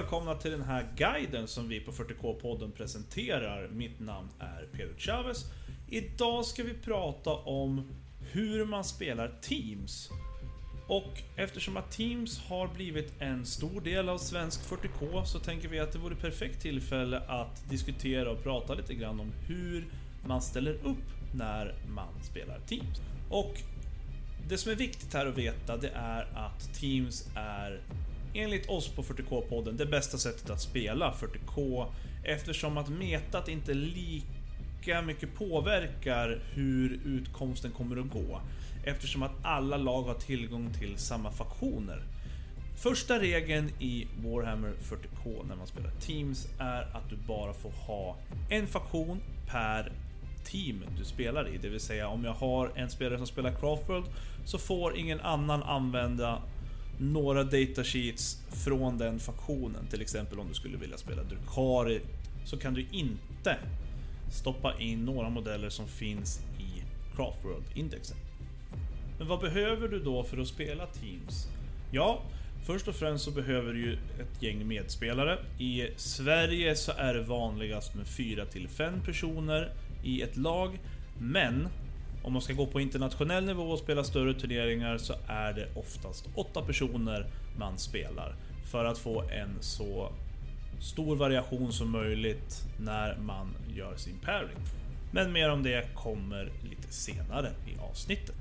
välkomna till den här guiden som vi på 40K-podden presenterar. Mitt namn är Pedro Chavez. Idag ska vi prata om hur man spelar Teams. Och eftersom att Teams har blivit en stor del av svensk 40K så tänker vi att det vore perfekt tillfälle att diskutera och prata lite grann om hur man ställer upp när man spelar Teams. Och det som är viktigt här att veta det är att Teams är enligt oss på 40K-podden det bästa sättet att spela 40K eftersom att metat inte lika mycket påverkar hur utkomsten kommer att gå. Eftersom att alla lag har tillgång till samma faktioner. Första regeln i Warhammer 40K när man spelar Teams är att du bara får ha en faktion per team du spelar i. Det vill säga om jag har en spelare som spelar Craftworld så får ingen annan använda några datasheets från den faktionen. Till exempel om du skulle vilja spela Drukari så kan du inte stoppa in några modeller som finns i Craftworld-indexen. Men vad behöver du då för att spela Teams? Ja, först och främst så behöver du ju ett gäng medspelare. I Sverige så är det vanligast med 4 till 5 personer i ett lag. Men om man ska gå på internationell nivå och spela större turneringar så är det oftast 8 personer man spelar. För att få en så stor variation som möjligt när man gör sin pairing. Men mer om det kommer lite senare i avsnittet.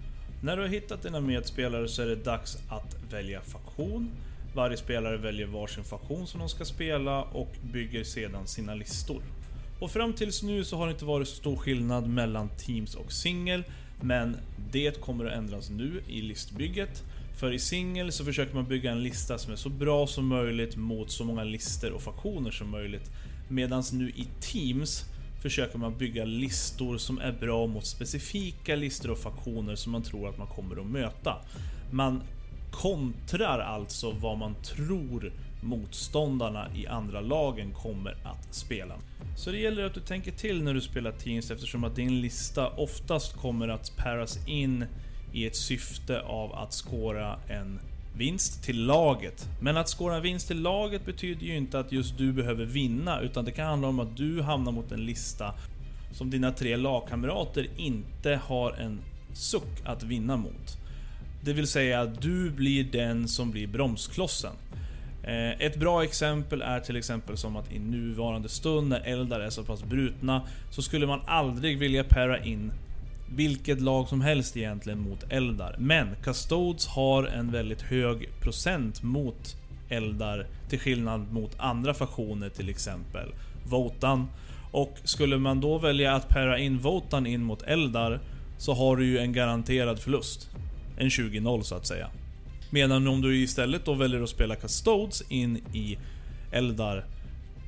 När du har hittat dina medspelare så är det dags att välja faktion. Varje spelare väljer varsin faktion som de ska spela och bygger sedan sina listor. Och fram tills nu så har det inte varit så stor skillnad mellan Teams och singel. Men det kommer att ändras nu i listbygget. För i singel så försöker man bygga en lista som är så bra som möjligt mot så många lister och faktioner som möjligt. Medan nu i Teams försöker man bygga listor som är bra mot specifika listor och faktioner som man tror att man kommer att möta. Man kontrar alltså vad man tror motståndarna i andra lagen kommer att spela. Så det gäller att du tänker till när du spelar Teams eftersom att din lista oftast kommer att paras in i ett syfte av att skåra en vinst till laget. Men att skåra en vinst till laget betyder ju inte att just du behöver vinna, utan det kan handla om att du hamnar mot en lista som dina tre lagkamrater inte har en suck att vinna mot. Det vill säga, du blir den som blir bromsklossen. Eh, ett bra exempel är till exempel som att i nuvarande stund när eldar är så pass brutna så skulle man aldrig vilja para in vilket lag som helst egentligen mot eldar. Men Custodes har en väldigt hög procent mot eldar till skillnad mot andra faktioner till exempel Votan. Och skulle man då välja att para in Votan in mot eldar så har du ju en garanterad förlust. En 20-0 så att säga. Medan om du istället då väljer att spela Custodes in i Eldar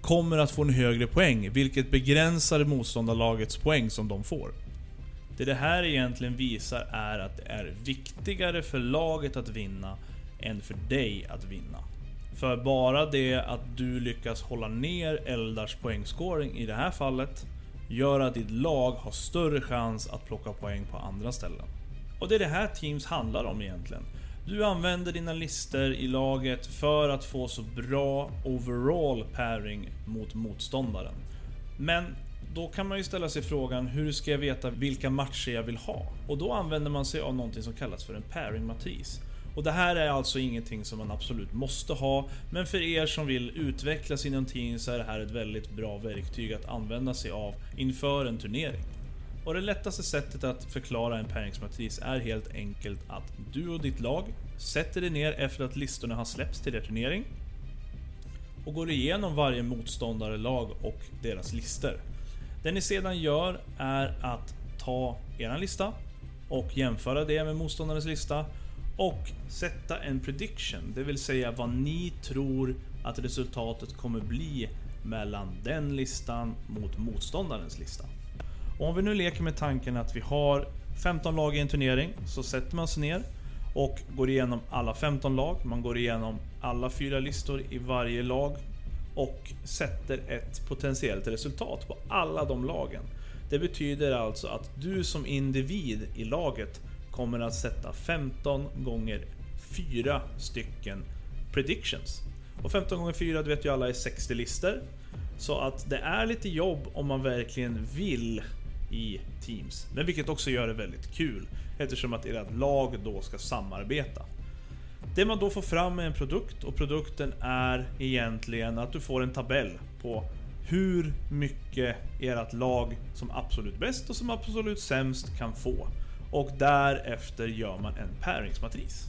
kommer att få en högre poäng, vilket begränsar motståndarlagets poäng som de får. Det det här egentligen visar är att det är viktigare för laget att vinna än för dig att vinna. För bara det att du lyckas hålla ner Eldars poängscoring i det här fallet gör att ditt lag har större chans att plocka poäng på andra ställen. Och det är det här Teams handlar om egentligen. Du använder dina lister i laget för att få så bra overall pairing mot motståndaren. Men då kan man ju ställa sig frågan, hur ska jag veta vilka matcher jag vill ha? Och då använder man sig av någonting som kallas för en pairing-matris. Och det här är alltså ingenting som man absolut måste ha, men för er som vill utveckla inom team så är det här ett väldigt bra verktyg att använda sig av inför en turnering. Och det lättaste sättet att förklara en pärringsmatris är helt enkelt att du och ditt lag sätter dig ner efter att listorna har släppts till er turnering och går igenom varje motståndarlag och deras listor. Det ni sedan gör är att ta er lista och jämföra det med motståndarens lista och sätta en prediction, det vill säga vad ni tror att resultatet kommer bli mellan den listan mot motståndarens lista. Och om vi nu leker med tanken att vi har 15 lag i en turnering så sätter man sig ner och går igenom alla 15 lag. Man går igenom alla fyra listor i varje lag och sätter ett potentiellt resultat på alla de lagen. Det betyder alltså att du som individ i laget kommer att sätta 15 gånger 4 stycken predictions. Och 15 x 4 det vet ju alla är 60 listor. Så att det är lite jobb om man verkligen vill i Teams. Men vilket också gör det väldigt kul eftersom att ert lag då ska samarbeta. Det man då får fram är en produkt och produkten är egentligen att du får en tabell på hur mycket ert lag som absolut bäst och som absolut sämst kan få. Och därefter gör man en pairingsmatris.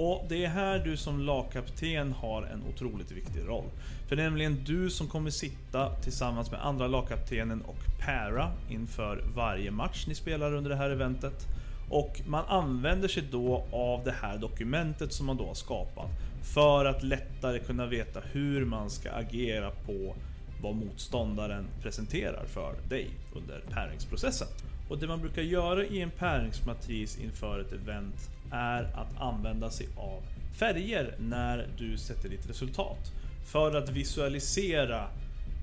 Och det är här du som lagkapten har en otroligt viktig roll. För det är nämligen du som kommer sitta tillsammans med andra lagkaptenen och para inför varje match ni spelar under det här eventet. Och man använder sig då av det här dokumentet som man då har skapat för att lättare kunna veta hur man ska agera på vad motståndaren presenterar för dig under paringsprocessen. Och det man brukar göra i en paringsmatris inför ett event är att använda sig av färger när du sätter ditt resultat. För att visualisera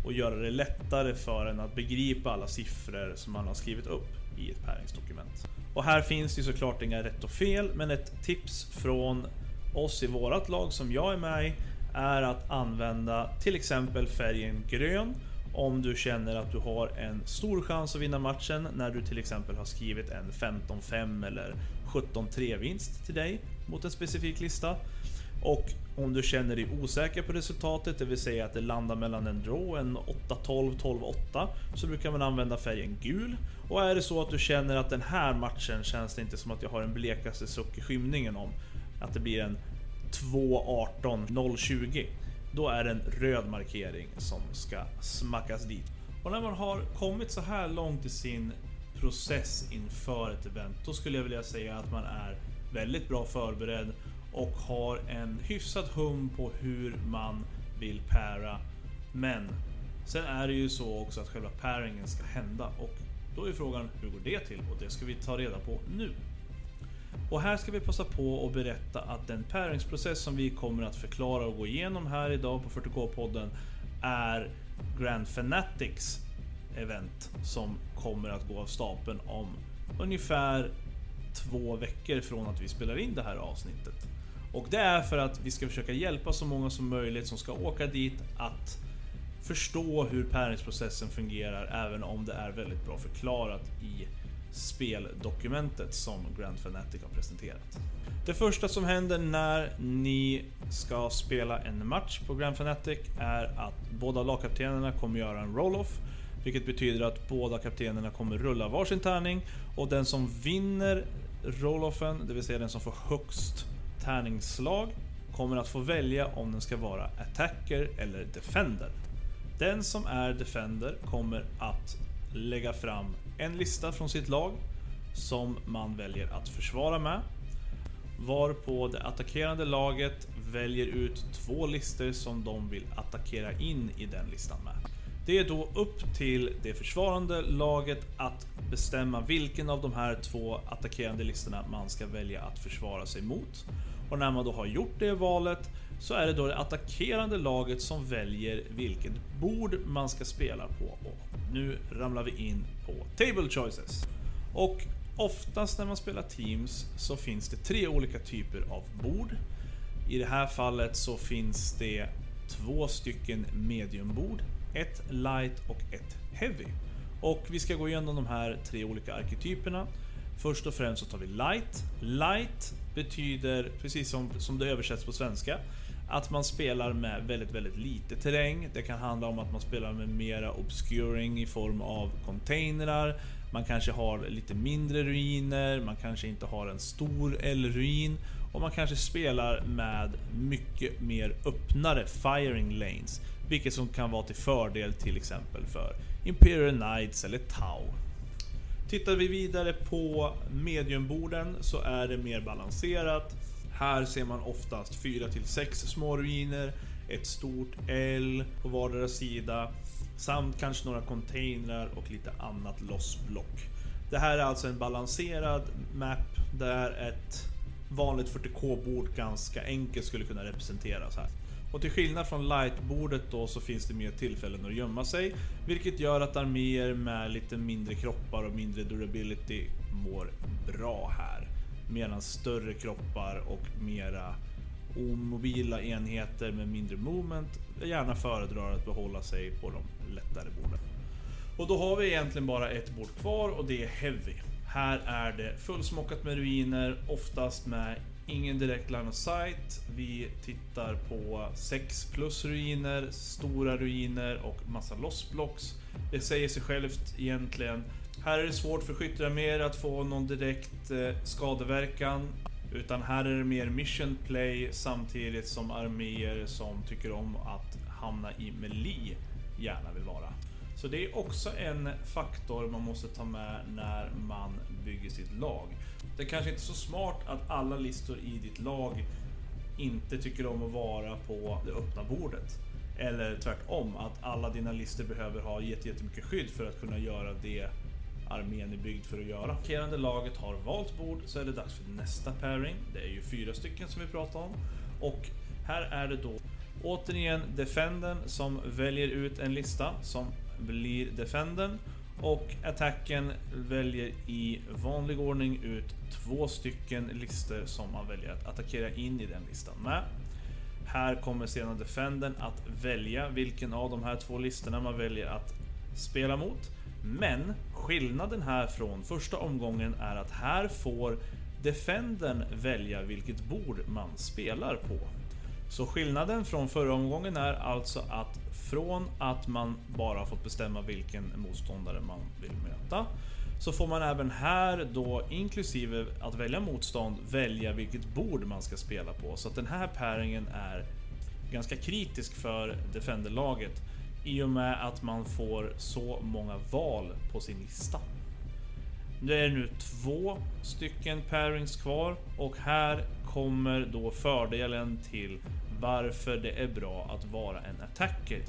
och göra det lättare för en att begripa alla siffror som man har skrivit upp i ett päringsdokument. Och här finns det såklart inga rätt och fel, men ett tips från oss i vårat lag som jag är med i är att använda till exempel färgen grön om du känner att du har en stor chans att vinna matchen när du till exempel har skrivit en 15-5 eller 17-3 vinst till dig mot en specifik lista. Och om du känner dig osäker på resultatet, det vill säga att det landar mellan en draw, en 8-12, 12-8, så brukar man använda färgen gul. Och är det så att du känner att den här matchen känns det inte som att jag har en blekaste suck i skymningen om att det blir en 2-18, 0-20 då är det en röd markering som ska smackas dit. Och när man har kommit så här långt i sin process inför ett event, då skulle jag vilja säga att man är väldigt bra förberedd och har en hyfsad hum på hur man vill para. Men sen är det ju så också att själva paringen ska hända och då är frågan hur går det till? Och det ska vi ta reda på nu. Och här ska vi passa på att berätta att den paringsprocess som vi kommer att förklara och gå igenom här idag på 40K-podden är Grand Fanatics event som kommer att gå av stapeln om ungefär två veckor från att vi spelar in det här avsnittet. Och det är för att vi ska försöka hjälpa så många som möjligt som ska åka dit att förstå hur paringsprocessen fungerar även om det är väldigt bra förklarat i speldokumentet som Grand Fanatic har presenterat. Det första som händer när ni ska spela en match på Grand Fanatic är att båda lagkaptenerna kommer göra en roll-off. Vilket betyder att båda kaptenerna kommer rulla varsin tärning och den som vinner roll-offen, det vill säga den som får högst tärningsslag, kommer att få välja om den ska vara attacker eller defender. Den som är defender kommer att lägga fram en lista från sitt lag som man väljer att försvara med. Varpå det attackerande laget väljer ut två listor som de vill attackera in i den listan med. Det är då upp till det försvarande laget att bestämma vilken av de här två attackerande listorna man ska välja att försvara sig mot. Och när man då har gjort det valet så är det då det attackerande laget som väljer vilket bord man ska spela på. Och nu ramlar vi in på Table Choices. Och oftast när man spelar Teams så finns det tre olika typer av bord. I det här fallet så finns det två stycken mediumbord, ett light och ett heavy. Och vi ska gå igenom de här tre olika arketyperna. Först och främst så tar vi light. Light betyder, precis som, som det översätts på svenska, att man spelar med väldigt, väldigt lite terräng. Det kan handla om att man spelar med mera obscuring i form av containrar. Man kanske har lite mindre ruiner, man kanske inte har en stor L-ruin och man kanske spelar med mycket mer öppnare firing lanes, vilket som kan vara till fördel till exempel för Imperial Knights eller Tau. Tittar vi vidare på mediumborden så är det mer balanserat. Här ser man oftast 4 till 6 små ruiner, ett stort L på vardera sida samt kanske några containrar och lite annat lossblock. Det här är alltså en balanserad map där ett vanligt 40K-bord ganska enkelt skulle kunna representeras här. Och till skillnad från light-bordet då så finns det mer tillfällen att gömma sig, vilket gör att arméer med lite mindre kroppar och mindre durability mår bra här. Medan större kroppar och mera omobila enheter med mindre movement gärna föredrar att behålla sig på de lättare borden. Och då har vi egentligen bara ett bord kvar och det är Heavy. Här är det fullsmockat med ruiner, oftast med ingen direkt line of sight. Vi tittar på 6 plus ruiner, stora ruiner och massa lost blocks. Det säger sig självt egentligen. Här är det svårt för skyttearméer att få någon direkt eh, skadeverkan. Utan här är det mer mission play samtidigt som arméer som tycker om att hamna i melee gärna vill vara. Så det är också en faktor man måste ta med när man bygger sitt lag. Det är kanske inte är så smart att alla listor i ditt lag inte tycker om att vara på det öppna bordet. Eller tvärtom, att alla dina listor behöver ha jättemycket skydd för att kunna göra det armén är byggd för att göra. Attackerande laget har valt bord så är det dags för nästa pairing. Det är ju fyra stycken som vi pratar om. Och här är det då återigen Defenden som väljer ut en lista som blir Defenden. Och attacken väljer i vanlig ordning ut två stycken listor som man väljer att attackera in i den listan med. Här kommer sedan Defenden att välja vilken av de här två listorna man väljer att spela mot. Men skillnaden här från första omgången är att här får Defendern välja vilket bord man spelar på. Så skillnaden från förra omgången är alltså att från att man bara fått bestämma vilken motståndare man vill möta så får man även här då inklusive att välja motstånd välja vilket bord man ska spela på. Så att den här pairingen är ganska kritisk för Defenderlaget i och med att man får så många val på sin lista. Det är nu två stycken pairings kvar och här kommer då fördelen till varför det är bra att vara en attacker.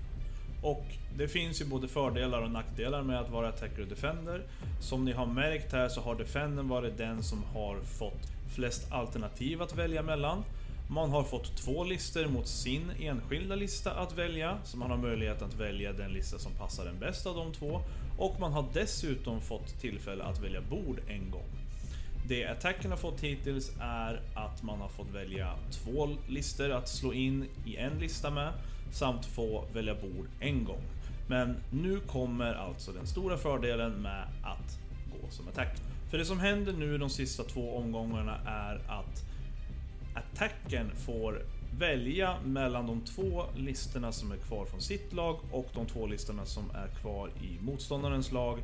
Och det finns ju både fördelar och nackdelar med att vara attacker och defender. Som ni har märkt här så har defendern varit den som har fått flest alternativ att välja mellan. Man har fått två listor mot sin enskilda lista att välja, så man har möjlighet att välja den lista som passar den bäst av de två. Och man har dessutom fått tillfälle att välja bord en gång. Det attacken har fått hittills är att man har fått välja två listor att slå in i en lista med, samt få välja bord en gång. Men nu kommer alltså den stora fördelen med att gå som attack. För det som händer nu de sista två omgångarna är att attacken får välja mellan de två listorna som är kvar från sitt lag och de två listorna som är kvar i motståndarens lag.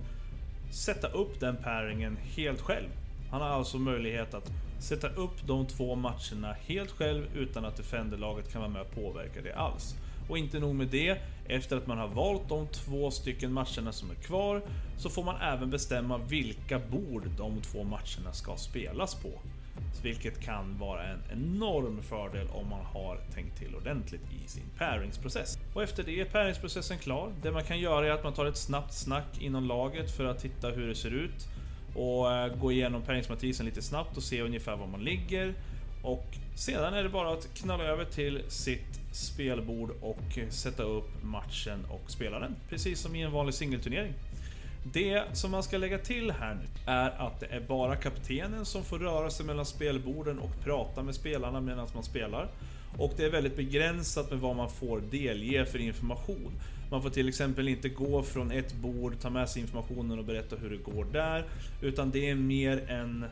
Sätta upp den pairingen helt själv. Han har alltså möjlighet att sätta upp de två matcherna helt själv utan att Defenderlaget kan vara med och påverka det alls. Och inte nog med det, efter att man har valt de två stycken matcherna som är kvar så får man även bestämma vilka bord de två matcherna ska spelas på. Vilket kan vara en enorm fördel om man har tänkt till ordentligt i sin pairingsprocess. Och efter det är pairingsprocessen klar. Det man kan göra är att man tar ett snabbt snack inom laget för att titta hur det ser ut. Och eh, gå igenom pairingsmatrisen lite snabbt och se ungefär var man ligger. Och sedan är det bara att knalla över till sitt spelbord och sätta upp matchen och spela den. Precis som i en vanlig singelturnering. Det som man ska lägga till här nu är att det är bara kaptenen som får röra sig mellan spelborden och prata med spelarna medan man spelar. Och det är väldigt begränsat med vad man får delge för information. Man får till exempel inte gå från ett bord, ta med sig informationen och berätta hur det går där. Utan det är mer en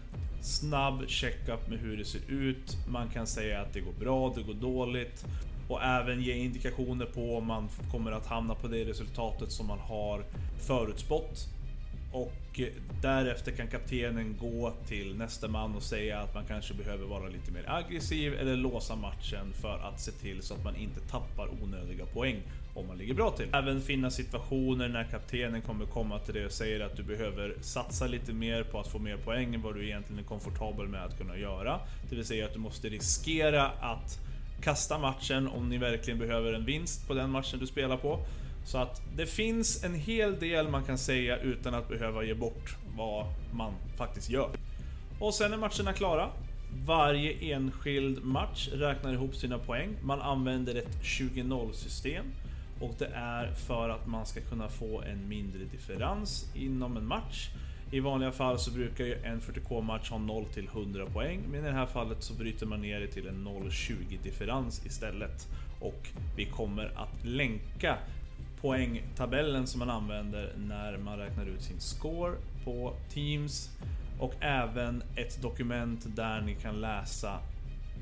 snabb checkup med hur det ser ut. Man kan säga att det går bra, det går dåligt och även ge indikationer på om man kommer att hamna på det resultatet som man har förutspått. Och eh, därefter kan kaptenen gå till nästa man och säga att man kanske behöver vara lite mer aggressiv eller låsa matchen för att se till så att man inte tappar onödiga poäng om man ligger bra till. Även finna situationer när kaptenen kommer komma till dig och säger att du behöver satsa lite mer på att få mer poäng än vad du egentligen är komfortabel med att kunna göra. Det vill säga att du måste riskera att kasta matchen om ni verkligen behöver en vinst på den matchen du spelar på. Så att det finns en hel del man kan säga utan att behöva ge bort vad man faktiskt gör. Och sen är matcherna klara. Varje enskild match räknar ihop sina poäng. Man använder ett 20-0 system. Och det är för att man ska kunna få en mindre differens inom en match. I vanliga fall så brukar ju en 40K-match ha 0 till 100 poäng, men i det här fallet så bryter man ner det till en 0-20 differens istället. Och vi kommer att länka poängtabellen som man använder när man räknar ut sin score på Teams och även ett dokument där ni kan läsa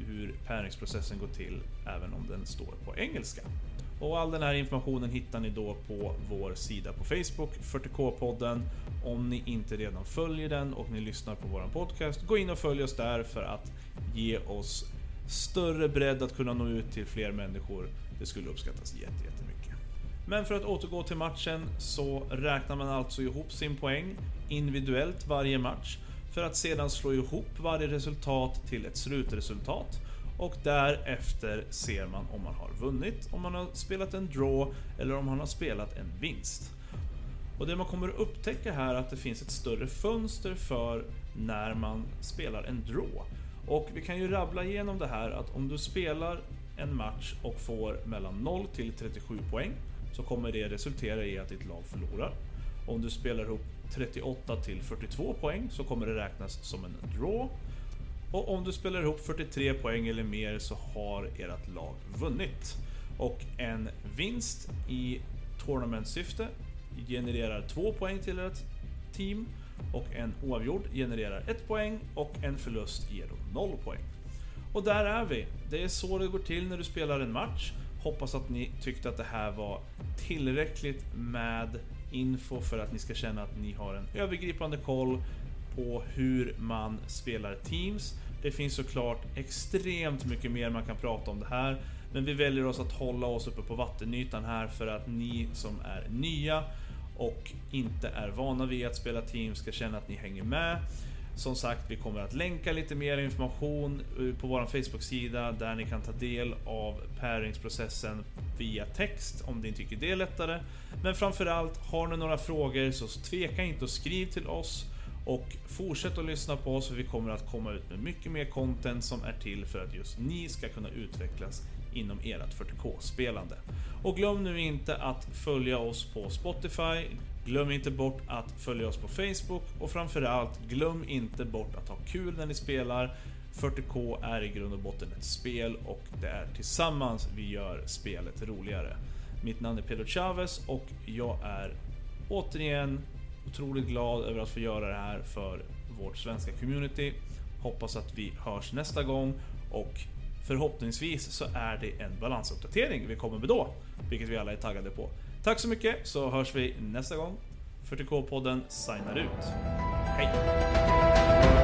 hur pärringsprocessen går till även om den står på engelska. Och all den här informationen hittar ni då på vår sida på Facebook, 40K-podden. Om ni inte redan följer den och ni lyssnar på våran podcast, gå in och följ oss där för att ge oss större bredd att kunna nå ut till fler människor. Det skulle uppskattas jättemycket. Men för att återgå till matchen så räknar man alltså ihop sin poäng individuellt varje match för att sedan slå ihop varje resultat till ett slutresultat och därefter ser man om man har vunnit, om man har spelat en draw eller om man har spelat en vinst. Och det man kommer att upptäcka här är att det finns ett större fönster för när man spelar en draw. Och vi kan ju rabbla igenom det här att om du spelar en match och får mellan 0 till 37 poäng så kommer det resultera i att ditt lag förlorar. Om du spelar ihop 38 till 42 poäng så kommer det räknas som en draw. Och om du spelar ihop 43 poäng eller mer så har ert lag vunnit. Och en vinst i tournamentsyfte genererar 2 poäng till ert team. Och en oavgjord genererar 1 poäng och en förlust ger då 0 poäng. Och där är vi. Det är så det går till när du spelar en match. Hoppas att ni tyckte att det här var tillräckligt med info för att ni ska känna att ni har en övergripande koll på hur man spelar Teams. Det finns såklart extremt mycket mer man kan prata om det här. Men vi väljer oss att hålla oss uppe på vattenytan här för att ni som är nya och inte är vana vid att spela Teams ska känna att ni hänger med. Som sagt, vi kommer att länka lite mer information eh, på vår Facebook-sida där ni kan ta del av päringsprocessen via text om ni tycker det är lättare. Men framförallt, har ni några frågor så tveka inte och skriv till oss och fortsätt att lyssna på oss för vi kommer att komma ut med mycket mer content som är till för att just ni ska kunna utvecklas inom ert 40K-spelande. Och glöm nu inte att följa oss på Spotify, glöm inte bort att följa oss på Facebook och framförallt glöm inte bort att ha kul när ni spelar. 40K är i grund och botten ett spel och det är tillsammans vi gör spelet roligare. Mitt namn är Pedro Chavez och jag är återigen otroligt glad över att få göra det här för vårt svenska community. Hoppas att vi hörs nästa gång och förhoppningsvis så är det en balansuppdatering vi kommer med då, vilket vi alla är taggade på. Tack så mycket så hörs vi nästa gång. 40K-podden signar ut. Hej!